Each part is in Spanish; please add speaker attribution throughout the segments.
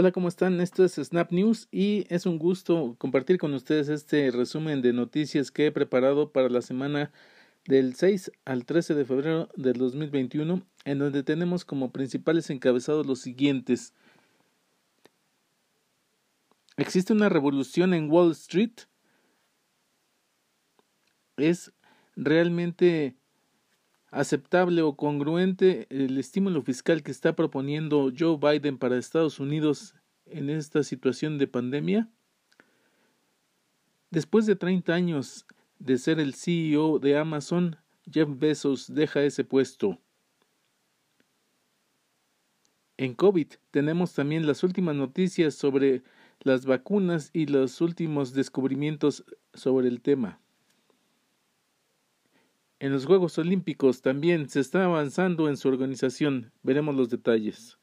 Speaker 1: Hola, ¿cómo están? Esto es Snap News y es un gusto compartir con ustedes este resumen de noticias que he preparado para la semana del 6 al 13 de febrero del 2021, en donde tenemos como principales encabezados los siguientes. Existe una revolución en Wall Street. Es realmente aceptable o congruente el estímulo fiscal que está proponiendo Joe Biden para Estados Unidos en esta situación de pandemia? Después de 30 años de ser el CEO de Amazon, Jeff Bezos deja ese puesto. En COVID tenemos también las últimas noticias sobre las vacunas y los últimos descubrimientos sobre el tema. En los Juegos Olímpicos también se está avanzando en su organización. Veremos los detalles.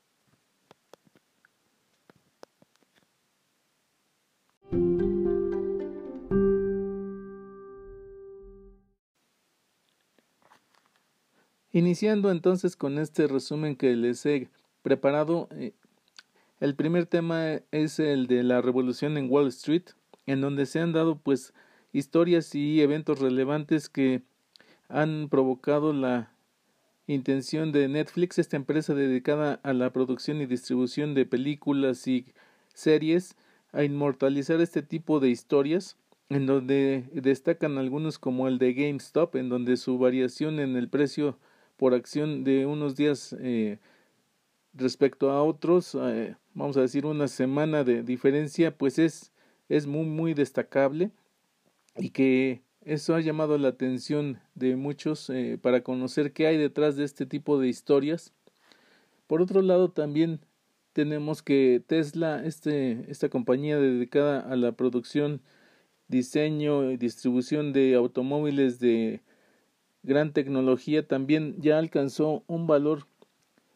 Speaker 1: Iniciando entonces con este resumen que les he preparado, eh, el primer tema es el de la revolución en Wall Street, en donde se han dado pues historias y eventos relevantes que han provocado la intención de Netflix, esta empresa dedicada a la producción y distribución de películas y series, a inmortalizar este tipo de historias, en donde destacan algunos como el de GameStop, en donde su variación en el precio por acción de unos días eh, respecto a otros, eh, vamos a decir una semana de diferencia, pues es, es muy muy destacable y que eso ha llamado la atención de muchos eh, para conocer qué hay detrás de este tipo de historias. Por otro lado, también tenemos que Tesla, este, esta compañía dedicada a la producción, diseño y distribución de automóviles de gran tecnología, también ya alcanzó un valor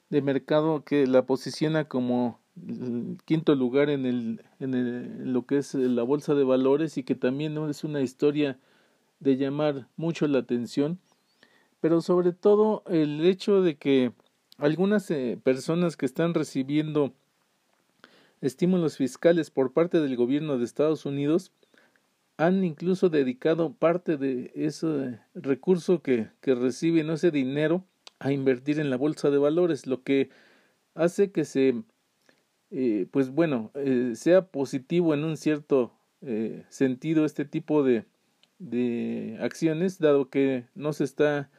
Speaker 1: de mercado que la posiciona como el quinto lugar en, el, en el, lo que es la bolsa de valores y que también es una historia de llamar mucho la atención, pero sobre todo el hecho de que algunas eh, personas que están recibiendo estímulos fiscales por parte del gobierno de Estados Unidos han incluso dedicado parte de ese recurso que, que reciben, ese dinero, a invertir en la bolsa de valores, lo que hace que se, eh, pues bueno, eh, sea positivo en un cierto sentido este tipo de, de acciones, dado que no se está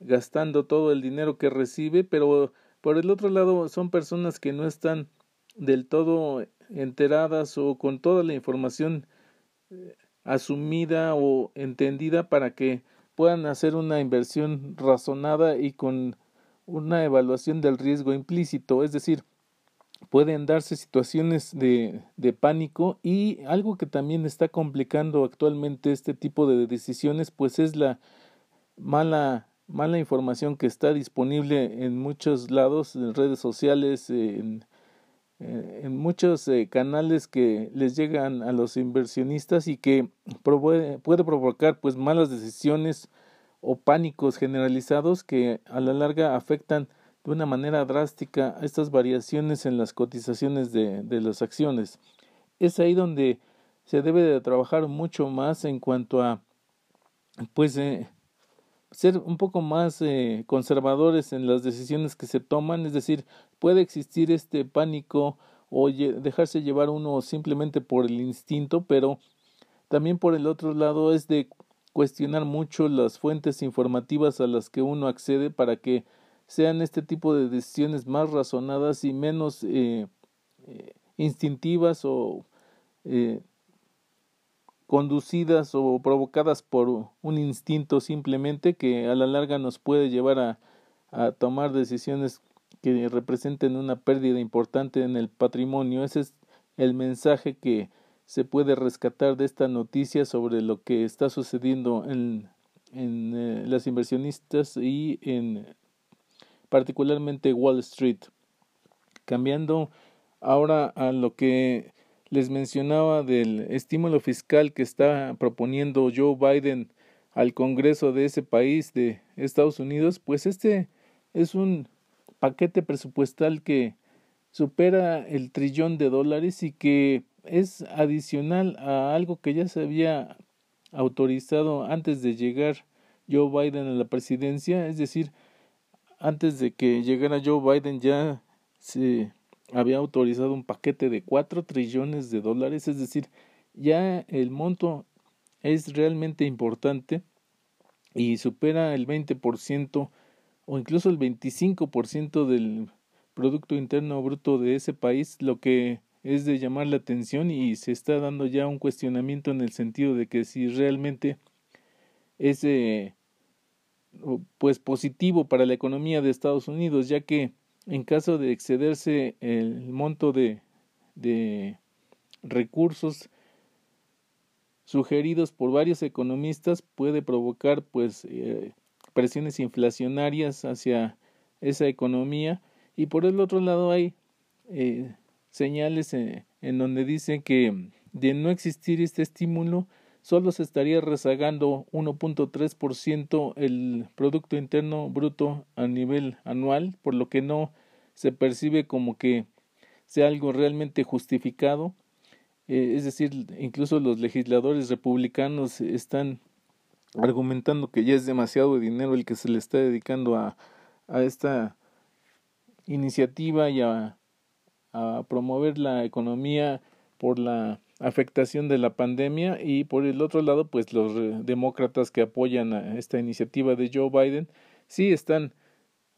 Speaker 1: gastando todo el dinero que recibe, pero por el otro lado son personas que no están del todo enteradas o con toda la información eh, asumida o entendida para que puedan hacer una inversión razonada y con una evaluación del riesgo implícito, es decir, pueden darse situaciones de, de, pánico y algo que también está complicando actualmente este tipo de decisiones pues es la mala mala información que está disponible en muchos lados en redes sociales en, eh, en muchos eh, canales que les llegan a los inversionistas y que puede, provocar pues malas decisiones o pánicos generalizados que a la larga afectan de una manera drástica estas variaciones en las cotizaciones de, de las acciones. Es ahí donde se debe de trabajar mucho más en cuanto a pues eh, ser un poco más eh, conservadores en las decisiones que se toman, es decir, puede existir este pánico o dejarse llevar uno simplemente por el instinto, pero también por el otro lado es de cuestionar mucho las fuentes informativas a las que uno accede para que sean este tipo de decisiones más razonadas y menos eh, eh, instintivas o eh, conducidas o provocadas por un instinto simplemente que a la larga nos puede llevar a, tomar decisiones que representen una pérdida importante en el patrimonio. Ese es el mensaje que se puede rescatar de esta noticia sobre lo que está sucediendo en, en las inversionistas y en particularmente Wall Street. Cambiando ahora a lo que les mencionaba del estímulo fiscal que está proponiendo Joe Biden al Congreso de ese país de Estados Unidos, pues este es un paquete presupuestal que supera el trillón de dólares y que es adicional a algo que ya se había autorizado antes de llegar Joe Biden a la presidencia, es decir, antes de que llegara Joe Biden ya se había autorizado un paquete de 4 trillones de dólares, es decir, ya el monto es realmente importante y supera el 20% o incluso el 25% del Producto Interno Bruto de ese país, lo que es de llamar la atención y se está dando ya un cuestionamiento en el sentido de que si realmente es pues positivo para la economía de Estados Unidos, ya que en caso de excederse el monto de, de recursos sugeridos por varios economistas puede provocar pues eh, presiones inflacionarias hacia esa economía. Y por el otro lado hay eh, señales en, en donde dice que de no existir este estímulo solo se estaría rezagando 1.3% el Producto Interno Bruto a nivel anual, por lo que no se percibe como que sea algo realmente justificado. Eh, es decir, incluso los legisladores republicanos están argumentando que ya es demasiado dinero el que se le está dedicando a, a esta iniciativa y a, a promover la economía por la afectación de la pandemia y por el otro lado pues los demócratas que apoyan a esta iniciativa de Joe Biden sí están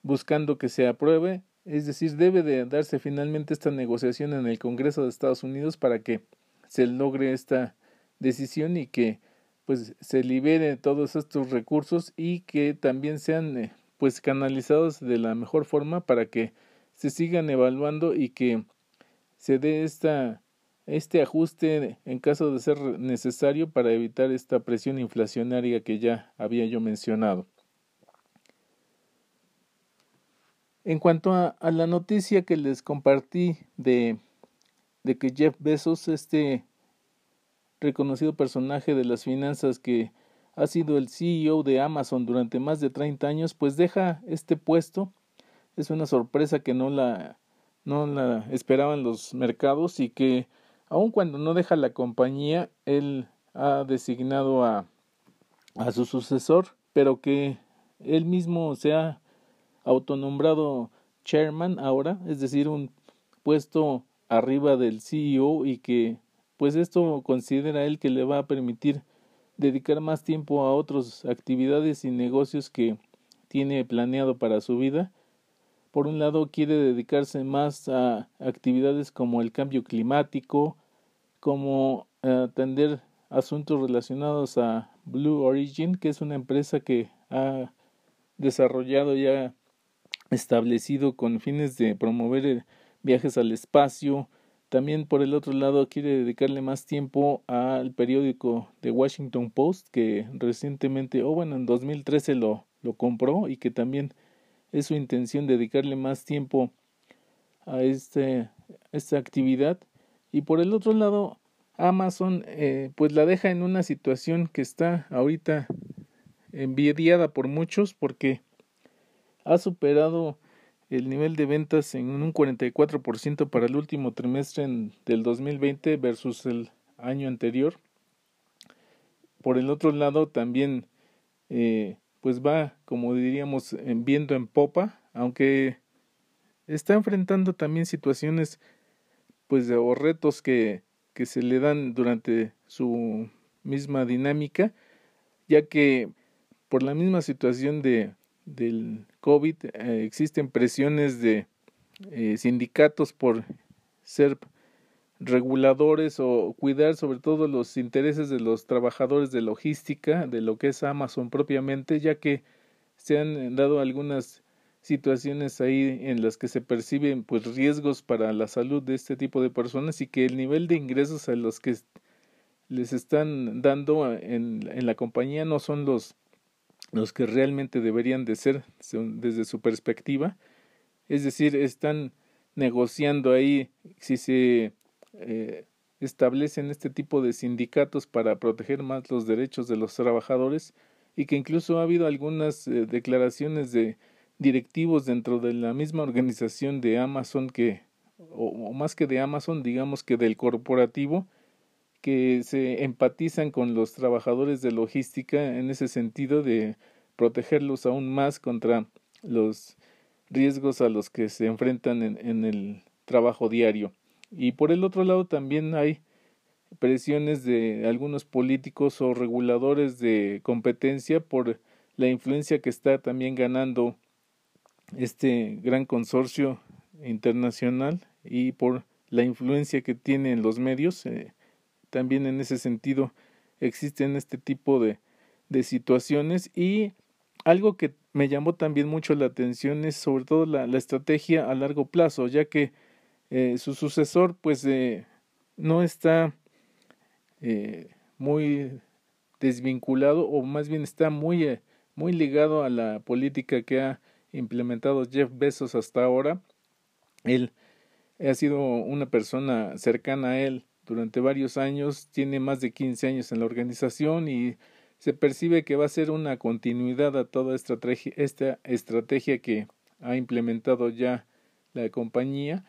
Speaker 1: buscando que se apruebe es decir debe de darse finalmente esta negociación en el Congreso de Estados Unidos para que se logre esta decisión y que pues se libere todos estos recursos y que también sean eh, pues canalizados de la mejor forma para que se sigan evaluando y que se dé esta este ajuste en caso de ser necesario para evitar esta presión inflacionaria que ya había yo mencionado. En cuanto a, la noticia que les compartí de, de que Jeff Bezos, este reconocido personaje de las finanzas que ha sido el CEO de Amazon durante más de 30 años, pues deja este puesto. Es una sorpresa que no la, no la esperaban los mercados y que Aun cuando no deja la compañía, él ha designado a, a su sucesor, pero que él mismo se ha autonombrado chairman ahora, es decir, un puesto arriba del CEO y que pues esto considera él que le va a permitir dedicar más tiempo a otras actividades y negocios que tiene planeado para su vida. Por un lado quiere dedicarse más a actividades como el cambio climático, como atender asuntos relacionados a Blue Origin, que es una empresa que ha desarrollado ya establecido con fines de promover eh, viajes al espacio. También por el otro lado quiere dedicarle más tiempo al periódico The Washington Post que recientemente, o bueno, en 2013 lo, lo compró y que también es su intención dedicarle más tiempo a este, esta actividad. Y por el otro lado, Amazon eh, pues la deja en una situación que está ahorita envidiada por muchos porque ha superado el nivel de ventas en un 44% para el último trimestre del 2020 versus el año anterior. Por el otro lado también eh, pues va como diríamos en viento en popa, aunque está enfrentando también situaciones pues o retos que, que se le dan durante su misma dinámica, ya que por la misma situación de del COVID eh, existen presiones de eh, sindicatos por ser reguladores o cuidar sobre todo los intereses de los trabajadores de logística, de lo que es Amazon propiamente, ya que se han dado algunas situaciones ahí en las que se perciben pues riesgos para la salud de este tipo de personas y que el nivel de ingresos a los que les están dando en, en la compañía no son los los que realmente deberían de ser desde su perspectiva. Es decir están negociando ahí si se eh, establecen este tipo de sindicatos para proteger más los derechos de los trabajadores y que incluso ha habido algunas eh, declaraciones de directivos dentro de la misma organización de Amazon que o, más que de Amazon, digamos que del corporativo, que se empatizan con los trabajadores de logística en ese sentido de protegerlos aún más contra los riesgos a los que se enfrentan en, el trabajo diario. Y por el otro lado también hay presiones de algunos políticos o reguladores de competencia por la influencia que está también ganando este gran consorcio internacional y por la influencia que tiene en los medios. Eh, también en ese sentido existen este tipo de, de situaciones y algo que me llamó también mucho la atención es sobre todo la, la estrategia a largo plazo, ya que eh, su sucesor pues eh, no está eh, muy desvinculado o más bien está muy, muy ligado a la política que ha implementado Jeff Bezos hasta ahora. Él ha sido una persona cercana a él durante varios años, tiene más de 15 años en la organización y se percibe que va a ser una continuidad a toda esta estrategia que ha implementado ya la compañía,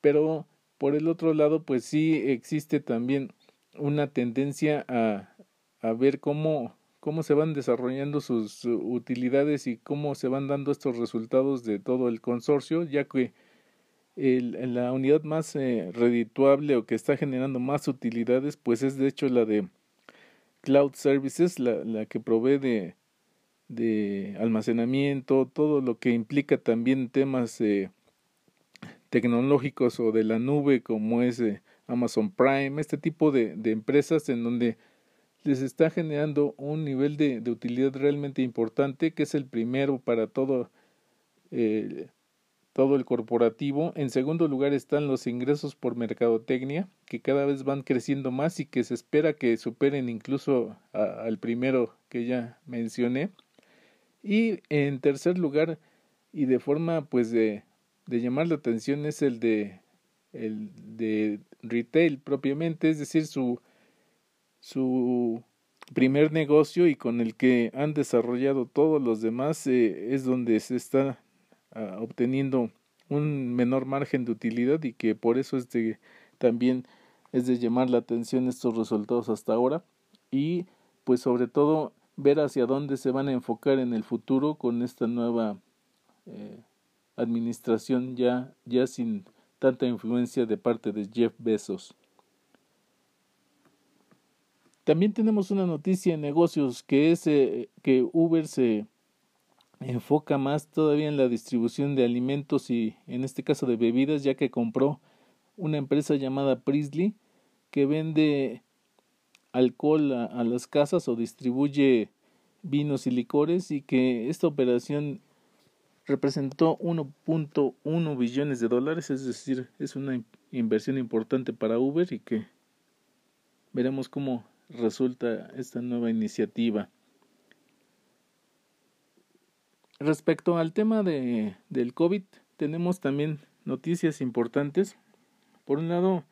Speaker 1: pero por el otro lado, pues sí existe también una tendencia a, a ver cómo, cómo se van desarrollando sus utilidades y cómo se van dando estos resultados de todo el consorcio, ya que el, la unidad más eh, redituable o que está generando más utilidades, pues es de hecho la de Cloud Services, la, la que provee de, almacenamiento, todo lo que implica también temas eh, tecnológicos o de la nube como es eh, Amazon Prime, este tipo de, empresas en donde les está generando un nivel de, de, utilidad realmente importante, que es el primero para todo, eh, todo el corporativo. En segundo lugar están los ingresos por mercadotecnia, que cada vez van creciendo más y que se espera que superen incluso al primero que ya mencioné. Y en tercer lugar, y de forma pues de, de llamar la atención, es el de el de retail propiamente, es decir, su, su primer negocio y con el que han desarrollado todos los demás eh, es donde se está ah, obteniendo un menor margen de utilidad y que por eso es también es de llamar la atención estos resultados hasta ahora y pues sobre todo ver hacia dónde se van a enfocar en el futuro con esta nueva eh, administración ya ya sin tanta influencia de parte de Jeff Bezos. También tenemos una noticia en negocios que es eh, que Uber se enfoca más todavía en la distribución de alimentos y en este caso de bebidas ya que compró una empresa llamada Priestley que vende alcohol a las casas o distribuye vinos y licores y que esta operación representó 1.1 billones de dólares, es decir, es una inversión importante para Uber y que veremos cómo resulta esta nueva iniciativa. Respecto al tema de, del COVID, tenemos también noticias importantes. Por un lado,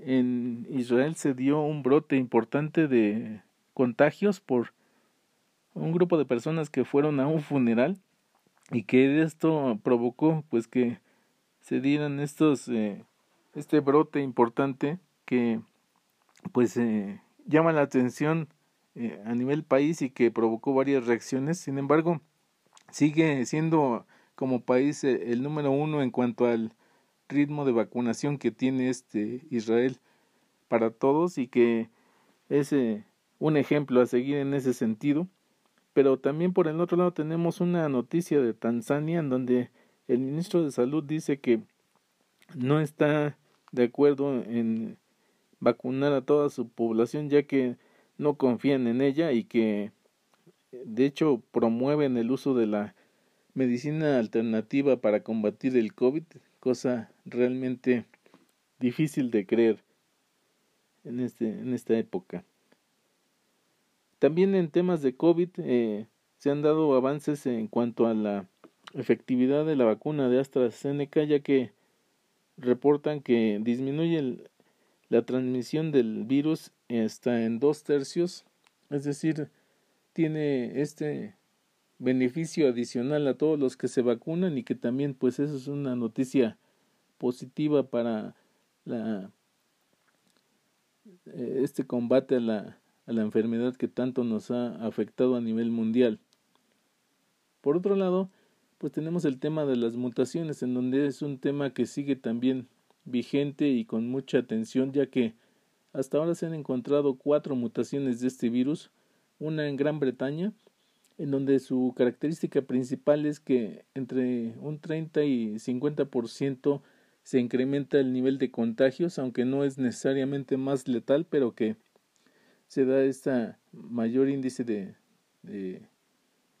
Speaker 1: en Israel se dio un brote importante de contagios por un grupo de personas que fueron a un funeral y que esto provocó pues que se dieran estos eh, este brote importante que pues eh, llama la atención eh, a nivel país y que provocó varias reacciones. Sin embargo sigue siendo como país eh, el número uno en cuanto al ritmo de vacunación que tiene este Israel para todos y que es un ejemplo a seguir en ese sentido. Pero también por el otro lado tenemos una noticia de Tanzania en donde el ministro de Salud dice que no está de acuerdo en vacunar a toda su población ya que no confían en ella y que de hecho promueven el uso de la medicina alternativa para combatir el COVID, cosa realmente difícil de creer en, este, en esta época. También en temas de COVID eh, se han dado avances en cuanto a la efectividad de la vacuna de AstraZeneca, ya que reportan que disminuye la transmisión del virus hasta en dos tercios, es decir, tiene este beneficio adicional a todos los que se vacunan y que también pues eso es una noticia positiva para la, eh, este combate a la, a la enfermedad que tanto nos ha afectado a nivel mundial. Por otro lado, pues tenemos el tema de las mutaciones, en donde es un tema que sigue también vigente y con mucha atención, ya que hasta ahora se han encontrado cuatro mutaciones de este virus, una en Gran Bretaña, en donde su característica principal es que entre un 30 y 50% se incrementa el nivel de contagios, aunque no es necesariamente más letal, pero que se da este mayor índice de, de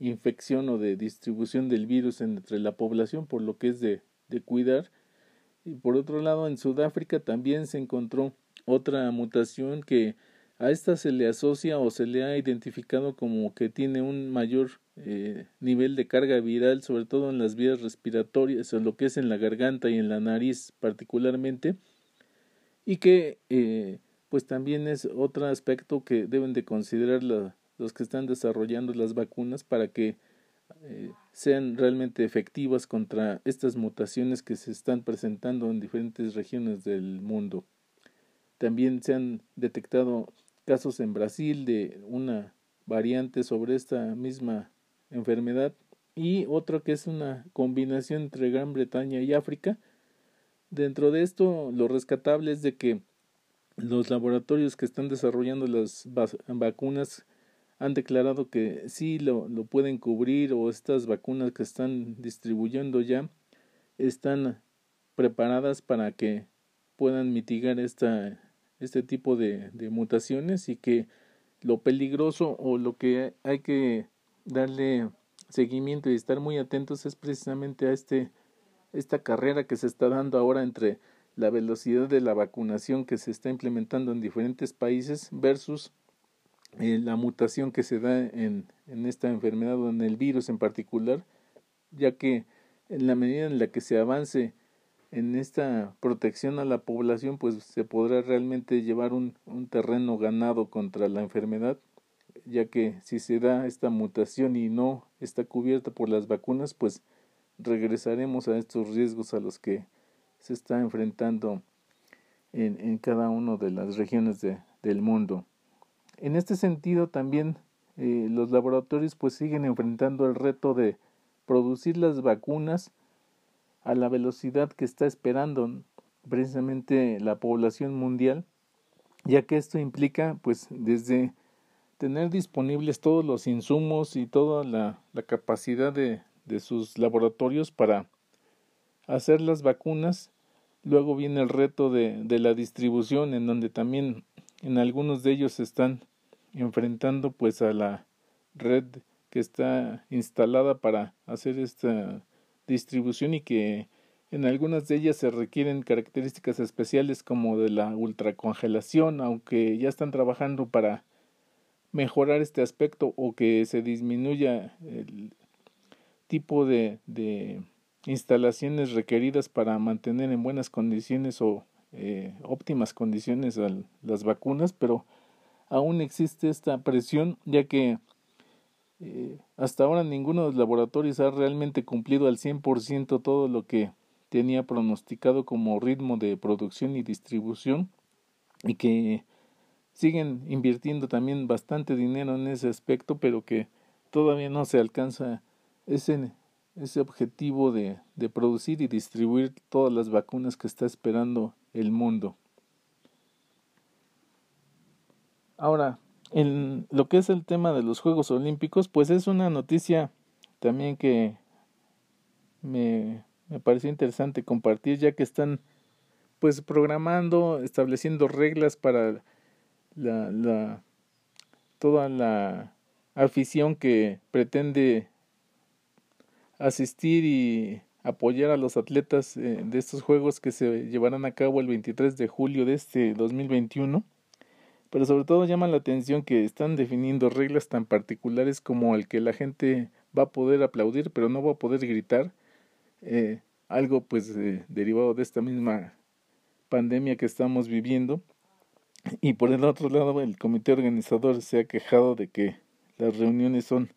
Speaker 1: infección o de distribución del virus entre la población, por lo que es de, de cuidar. Y por otro lado, en Sudáfrica también se encontró otra mutación que a esta se le asocia o se le ha identificado como que tiene un mayor eh, nivel de carga viral, sobre todo en las vías respiratorias, o lo que es en la garganta y en la nariz particularmente, y que eh, pues también es otro aspecto que deben de considerar los que están desarrollando las vacunas para que eh, sean realmente efectivas contra estas mutaciones que se están presentando en diferentes regiones del mundo. También se han detectado casos en Brasil de una variante sobre esta misma enfermedad y otro que es una combinación entre Gran Bretaña y África. Dentro de esto, lo rescatable es de que los laboratorios que están desarrollando las vacunas han declarado que sí lo, lo pueden cubrir o estas vacunas que están distribuyendo ya están preparadas para que puedan mitigar esta este tipo de, de mutaciones y que lo peligroso o lo que hay que darle seguimiento y estar muy atentos es precisamente a este esta carrera que se está dando ahora entre la velocidad de la vacunación que se está implementando en diferentes países versus eh, la mutación que se da en, en esta enfermedad o en el virus en particular, ya que en la medida en la que se avance en esta protección a la población pues se podrá realmente llevar un, un terreno ganado contra la enfermedad ya que si se da esta mutación y no está cubierta por las vacunas pues regresaremos a estos riesgos a los que se está enfrentando en, en cada una de las regiones de, del mundo. En este sentido también eh, los laboratorios pues siguen enfrentando el reto de producir las vacunas a la velocidad que está esperando precisamente la población mundial, ya que esto implica pues desde tener disponibles todos los insumos y toda la, la capacidad de, de sus laboratorios para hacer las vacunas. Luego viene el reto de, de la distribución, en donde también en algunos de ellos están enfrentando pues a la red que está instalada para hacer esta distribución y que en algunas de ellas se requieren características especiales como de la ultracongelación, aunque ya están trabajando para mejorar este aspecto o que se disminuya el tipo de, de instalaciones requeridas para mantener en buenas condiciones o eh, óptimas condiciones las vacunas, pero aún existe esta presión ya que eh, hasta ahora ninguno de los laboratorios ha realmente cumplido al 100% todo lo que tenía pronosticado como ritmo de producción y distribución y que siguen invirtiendo también bastante dinero en ese aspecto, pero que todavía no se alcanza ese, ese objetivo de, de producir y distribuir todas las vacunas que está esperando el mundo. Ahora, en lo que es el tema de los Juegos Olímpicos, pues es una noticia también que me, me pareció interesante compartir, ya que están pues programando, estableciendo reglas para la, la toda la afición que pretende asistir y apoyar a los atletas eh, de estos juegos que se llevarán a cabo el 23 de julio de este 2021 pero sobre todo llama la atención que están definiendo reglas tan particulares como el que la gente va a poder aplaudir pero no va a poder gritar eh, algo pues eh, derivado de esta misma pandemia que estamos viviendo. Y por el otro lado el comité organizador se ha quejado de que las reuniones son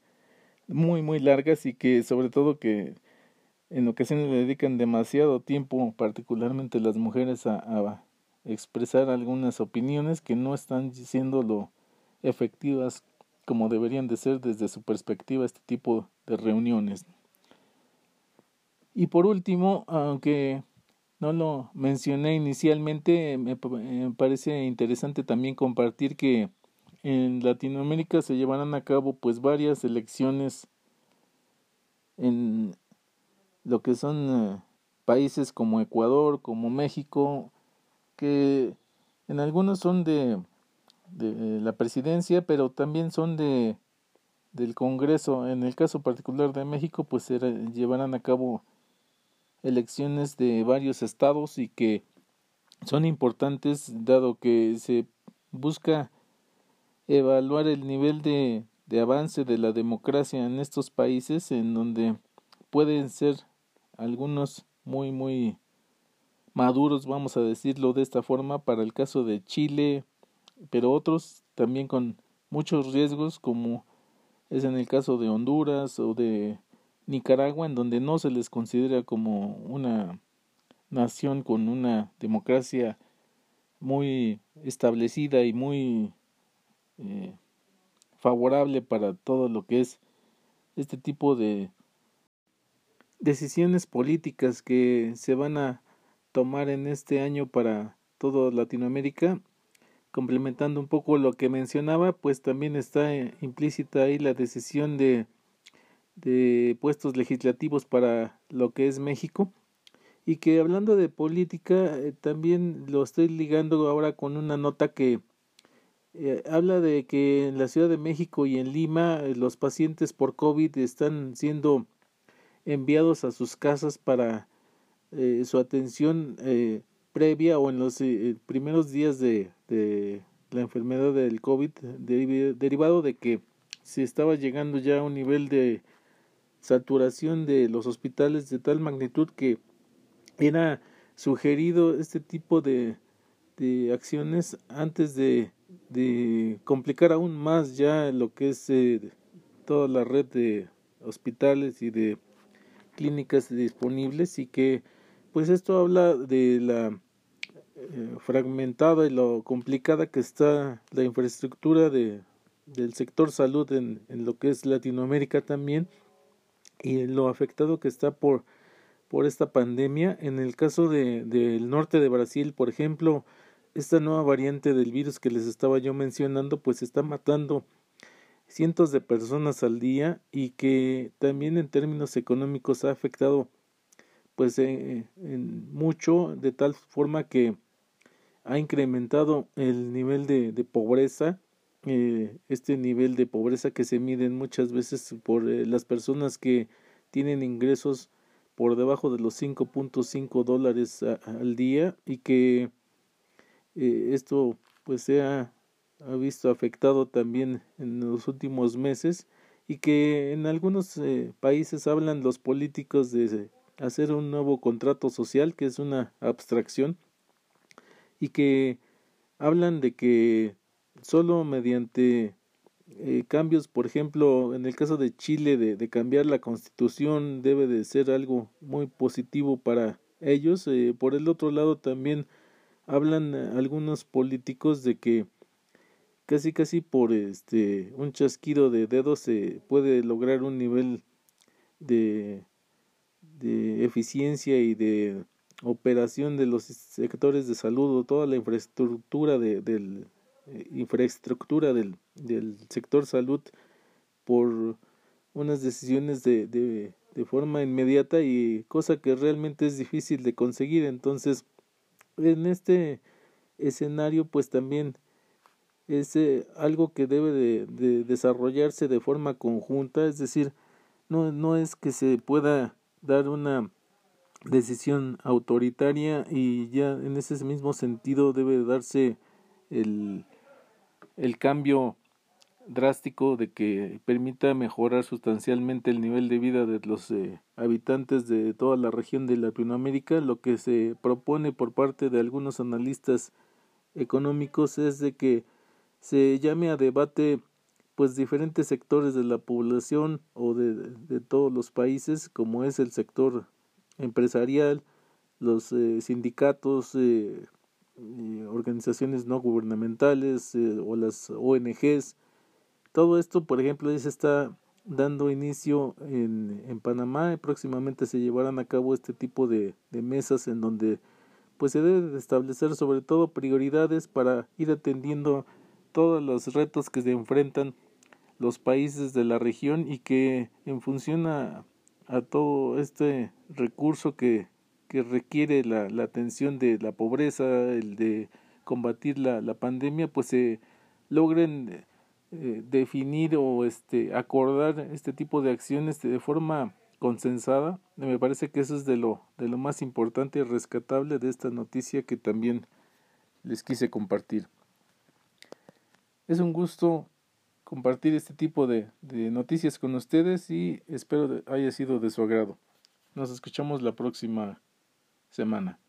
Speaker 1: muy muy largas y que sobre todo que en ocasiones le dedican demasiado tiempo, particularmente las mujeres, a, a expresar algunas opiniones que no están siendo lo efectivas como deberían de ser desde su perspectiva este tipo de reuniones. Y por último, aunque no lo mencioné inicialmente, me, parece interesante también compartir que en Latinoamérica se llevarán a cabo pues varias elecciones en lo que son eh, países como Ecuador, como México, que en algunos son de de la presidencia, pero también son de del Congreso. En el caso particular de México, pues se llevarán a cabo elecciones de varios estados y que son importantes dado que se busca evaluar el nivel de, de avance de la democracia en estos países en donde pueden ser algunos muy muy maduros, vamos a decirlo de esta forma, para el caso de Chile, pero otros también con muchos riesgos como es en el caso de Honduras o de Nicaragua en donde no se les considera como una nación con una democracia muy establecida y muy eh, favorable para todo lo que es este tipo de decisiones políticas que se van a tomar en este año para toda Latinoamérica. Complementando un poco lo que mencionaba, pues también está eh, implícita ahí la decisión de, de puestos legislativos para lo que es México. Y que hablando de política eh, también lo estoy ligando ahora con una nota que eh, habla de que en la Ciudad de México y en Lima los pacientes por COVID están siendo enviados a sus casas para su atención previa o en los eh, primeros días de, de, la enfermedad del COVID, derivado de que se estaba llegando ya a un nivel de saturación de los hospitales de tal magnitud que era sugerido este tipo de, de acciones antes de, de complicar aún más ya lo que es eh, toda la red de hospitales y de clínicas disponibles y que pues esto habla de la eh, fragmentada y lo complicada que está la infraestructura de, del sector salud en, en lo que es Latinoamérica también y lo afectado que está por, por esta pandemia. En el caso de, del norte de Brasil, por ejemplo, esta nueva variante del virus que les estaba yo mencionando, pues está matando cientos de personas al día y que también en términos económicos ha afectado pues eh, en mucho de tal forma que ha incrementado el nivel de, de pobreza eh, este nivel de pobreza que se miden muchas veces por eh, las personas que tienen ingresos por debajo de los 5.5 dólares al día y que esto pues se ha, ha, visto afectado también en los últimos meses y que en algunos países hablan los políticos de hacer un nuevo contrato social, que es una abstracción, y que hablan de que solo mediante eh, cambios, por ejemplo, en el caso de Chile, de, cambiar la constitución debe de ser algo muy positivo para ellos. Eh, por el otro lado, también hablan algunos políticos de que casi casi por este un chasquido de dedos se puede lograr un nivel de de eficiencia y de operación de los sectores de salud o toda la infraestructura de, del eh, infraestructura del, del sector salud por unas decisiones de, de, de forma inmediata y cosa que realmente es difícil de conseguir. Entonces en este escenario pues también es eh, algo que debe de, de, desarrollarse de forma conjunta es decir no, no es que se pueda dar una decisión autoritaria y ya en ese mismo sentido debe darse el, el cambio drástico de que permita mejorar sustancialmente el nivel de vida de los eh, habitantes de toda la región de Latinoamérica. Lo que se propone por parte de algunos analistas económicos es de que se llame a debate pues diferentes sectores de la población o de, de todos los países como es el sector empresarial, los eh, sindicatos, eh, organizaciones no gubernamentales o las ONGs. Todo esto, por ejemplo, se está dando inicio en, en Panamá. Próximamente se llevarán a cabo este tipo de, de mesas en donde pues se debe establecer sobre todo prioridades para ir atendiendo todos los retos que se enfrentan los países de la región y que en función a, todo este recurso que, requiere la, atención de la pobreza, el de combatir la, la pandemia, pues se logren eh, definir o este acordar este tipo de acciones de forma consensada. Me parece que eso es de lo, de lo más importante y rescatable de esta noticia que también les quise compartir. Es un gusto compartir este tipo de, noticias con ustedes y espero haya sido de su agrado. Nos escuchamos la próxima semana.